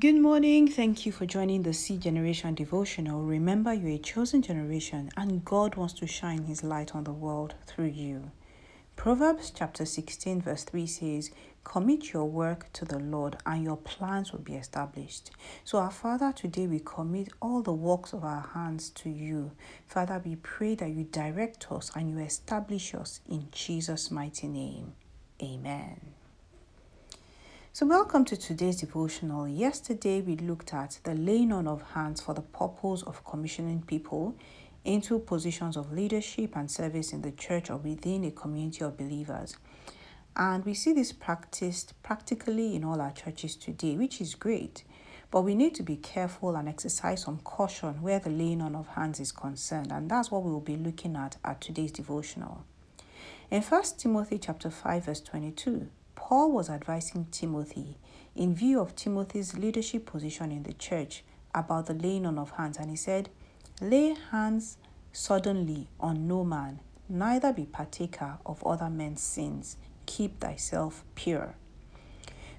Good morning. Thank you for joining the C Generation devotional. Remember, you're a chosen generation and God wants to shine His light on the world through you. Proverbs chapter 16, verse 3 says, Commit your work to the Lord and your plans will be established. So, our Father, today we commit all the works of our hands to you. Father, we pray that you direct us and you establish us in Jesus' mighty name. Amen. So, welcome to today's devotional. Yesterday, we looked at the laying on of hands for the purpose of commissioning people into positions of leadership and service in the church or within a community of believers. And we see this practiced practically in all our churches today, which is great. But we need to be careful and exercise some caution where the laying on of hands is concerned. And that's what we will be looking at at today's devotional. In 1 Timothy chapter 5 verse 22, Paul was advising Timothy in view of Timothy's leadership position in the church about the laying on of hands, and he said, Lay hands suddenly on no man, neither be partaker of other men's sins. Keep thyself pure.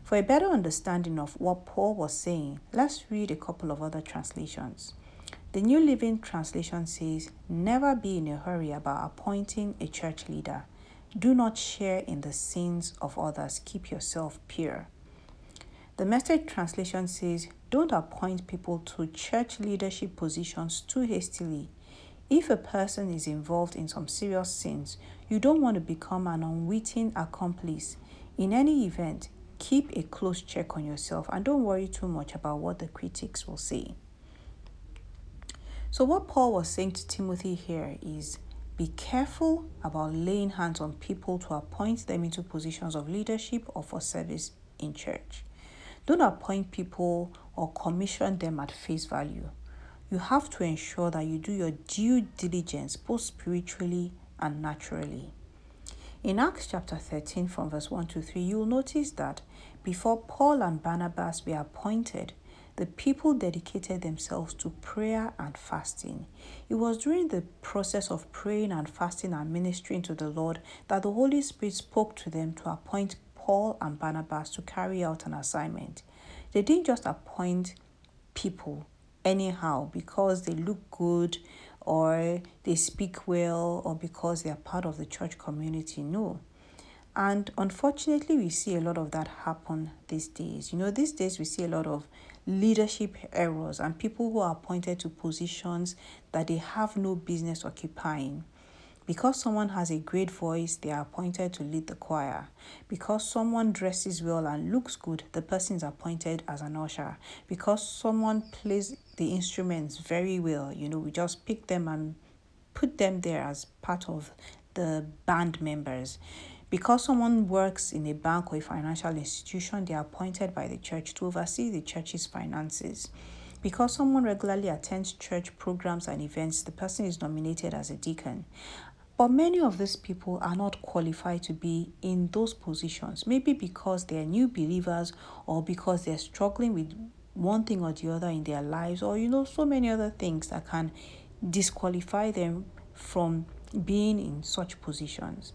For a better understanding of what Paul was saying, let's read a couple of other translations. The New Living Translation says, Never be in a hurry about appointing a church leader do not share in the sins of others. Keep yourself pure. The message translation says, Don't appoint people to church leadership positions too hastily. If a person is involved in some serious sins, you don't want to become an unwitting accomplice. In any event, keep a close check on yourself and don't worry too much about what the critics will say. So, what Paul was saying to Timothy here is be careful about laying hands on people to appoint them into positions of leadership or for service in church. Don't appoint people or commission them at face value. You have to ensure that you do your due diligence both spiritually and naturally. In Acts chapter 13, from verse 1 to 3, you will notice that before Paul and Barnabas were appointed, the people dedicated themselves to prayer and fasting. It was during the process of praying and fasting and ministering to the Lord that the Holy Spirit spoke to them to appoint Paul and Barnabas to carry out an assignment. They didn't just appoint people anyhow because they look good or they speak well or because they are part of the church community. No. And unfortunately, we see a lot of that happen these days. You know, these days we see a lot of leadership errors and people who are appointed to positions that they have no business occupying. Because someone has a great voice, they are appointed to lead the choir. Because someone dresses well and looks good, the person is appointed as an usher. Because someone plays the instruments very well, you know, we just pick them and put them there as part of the band members. Because someone works in a bank or a financial institution, they are appointed by the church to oversee the church's finances. Because someone regularly attends church programs and events, the person is nominated as a deacon. But many of these people are not qualified to be in those positions, maybe because they are new believers or because they're struggling with one thing or the other in their lives, or you know, so many other things that can disqualify them from being in such positions.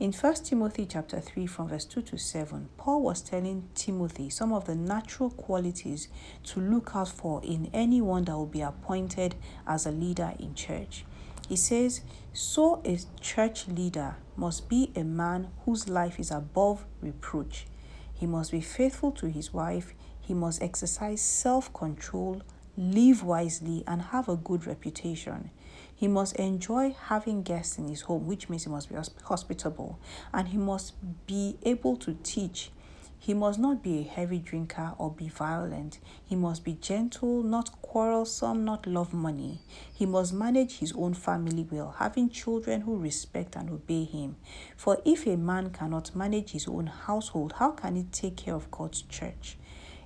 In 1 Timothy chapter 3 from verse 2 to 7, Paul was telling Timothy some of the natural qualities to look out for in anyone that will be appointed as a leader in church. He says, So a church leader must be a man whose life is above reproach. He must be faithful to his wife, he must exercise self control, live wisely, and have a good reputation. He must enjoy having guests in his home, which means he must be hospitable, and he must be able to teach. He must not be a heavy drinker or be violent. He must be gentle, not quarrelsome, not love money. He must manage his own family well, having children who respect and obey him. For if a man cannot manage his own household, how can he take care of God's church?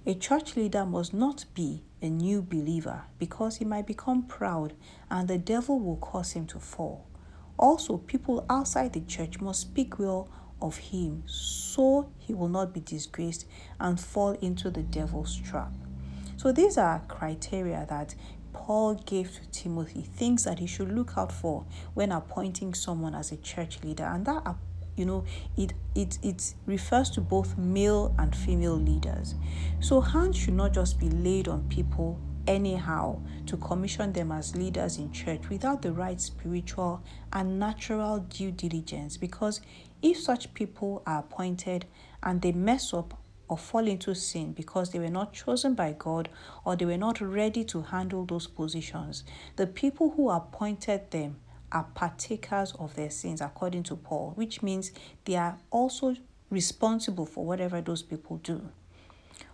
A church leader must not be a new believer because he might become proud and the devil will cause him to fall. Also, people outside the church must speak well of him so he will not be disgraced and fall into the devil's trap. So, these are criteria that Paul gave to Timothy, things that he should look out for when appointing someone as a church leader, and that you know it it it refers to both male and female leaders. So hands should not just be laid on people anyhow to commission them as leaders in church without the right spiritual and natural due diligence. Because if such people are appointed and they mess up or fall into sin because they were not chosen by God or they were not ready to handle those positions, the people who appointed them are partakers of their sins, according to Paul, which means they are also responsible for whatever those people do.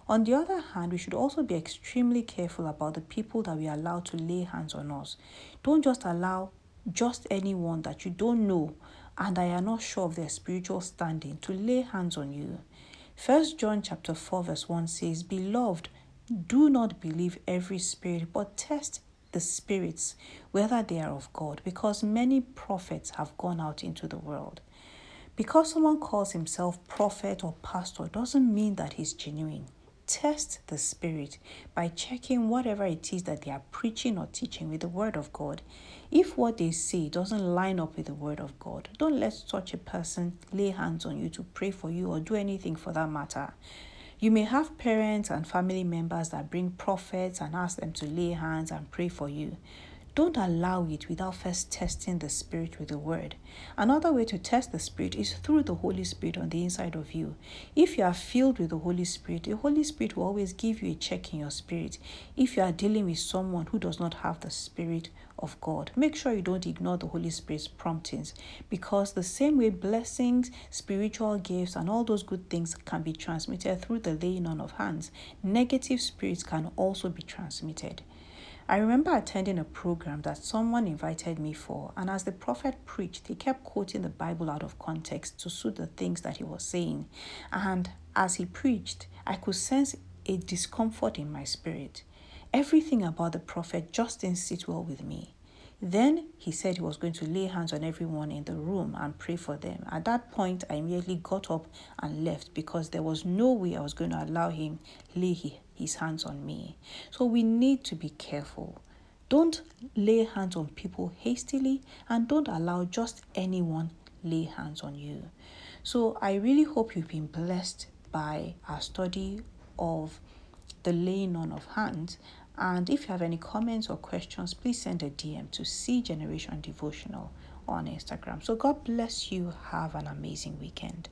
On the other hand, we should also be extremely careful about the people that we allow to lay hands on us. Don't just allow just anyone that you don't know and I are not sure of their spiritual standing to lay hands on you. First John chapter 4 verse 1 says, Beloved, do not believe every spirit, but test the spirits, whether they are of God, because many prophets have gone out into the world. Because someone calls himself prophet or pastor doesn't mean that he's genuine. Test the spirit by checking whatever it is that they are preaching or teaching with the word of God. If what they say doesn't line up with the word of God, don't let such a person lay hands on you to pray for you or do anything for that matter. You may have parents and family members that bring prophets and ask them to lay hands and pray for you. Don't allow it without first testing the Spirit with the Word. Another way to test the Spirit is through the Holy Spirit on the inside of you. If you are filled with the Holy Spirit, the Holy Spirit will always give you a check in your spirit. If you are dealing with someone who does not have the Spirit of God, make sure you don't ignore the Holy Spirit's promptings because the same way blessings, spiritual gifts, and all those good things can be transmitted through the laying on of hands, negative spirits can also be transmitted. I remember attending a program that someone invited me for, and as the prophet preached, he kept quoting the Bible out of context to suit the things that he was saying. And as he preached, I could sense a discomfort in my spirit. Everything about the prophet just didn't sit well with me. Then he said he was going to lay hands on everyone in the room and pray for them. At that point, I immediately got up and left because there was no way I was going to allow him lay his hands on me. So we need to be careful. Don't lay hands on people hastily and don't allow just anyone lay hands on you. So I really hope you've been blessed by our study of the laying on of hands. And if you have any comments or questions, please send a DM to C Generation Devotional on Instagram. So God bless you. Have an amazing weekend.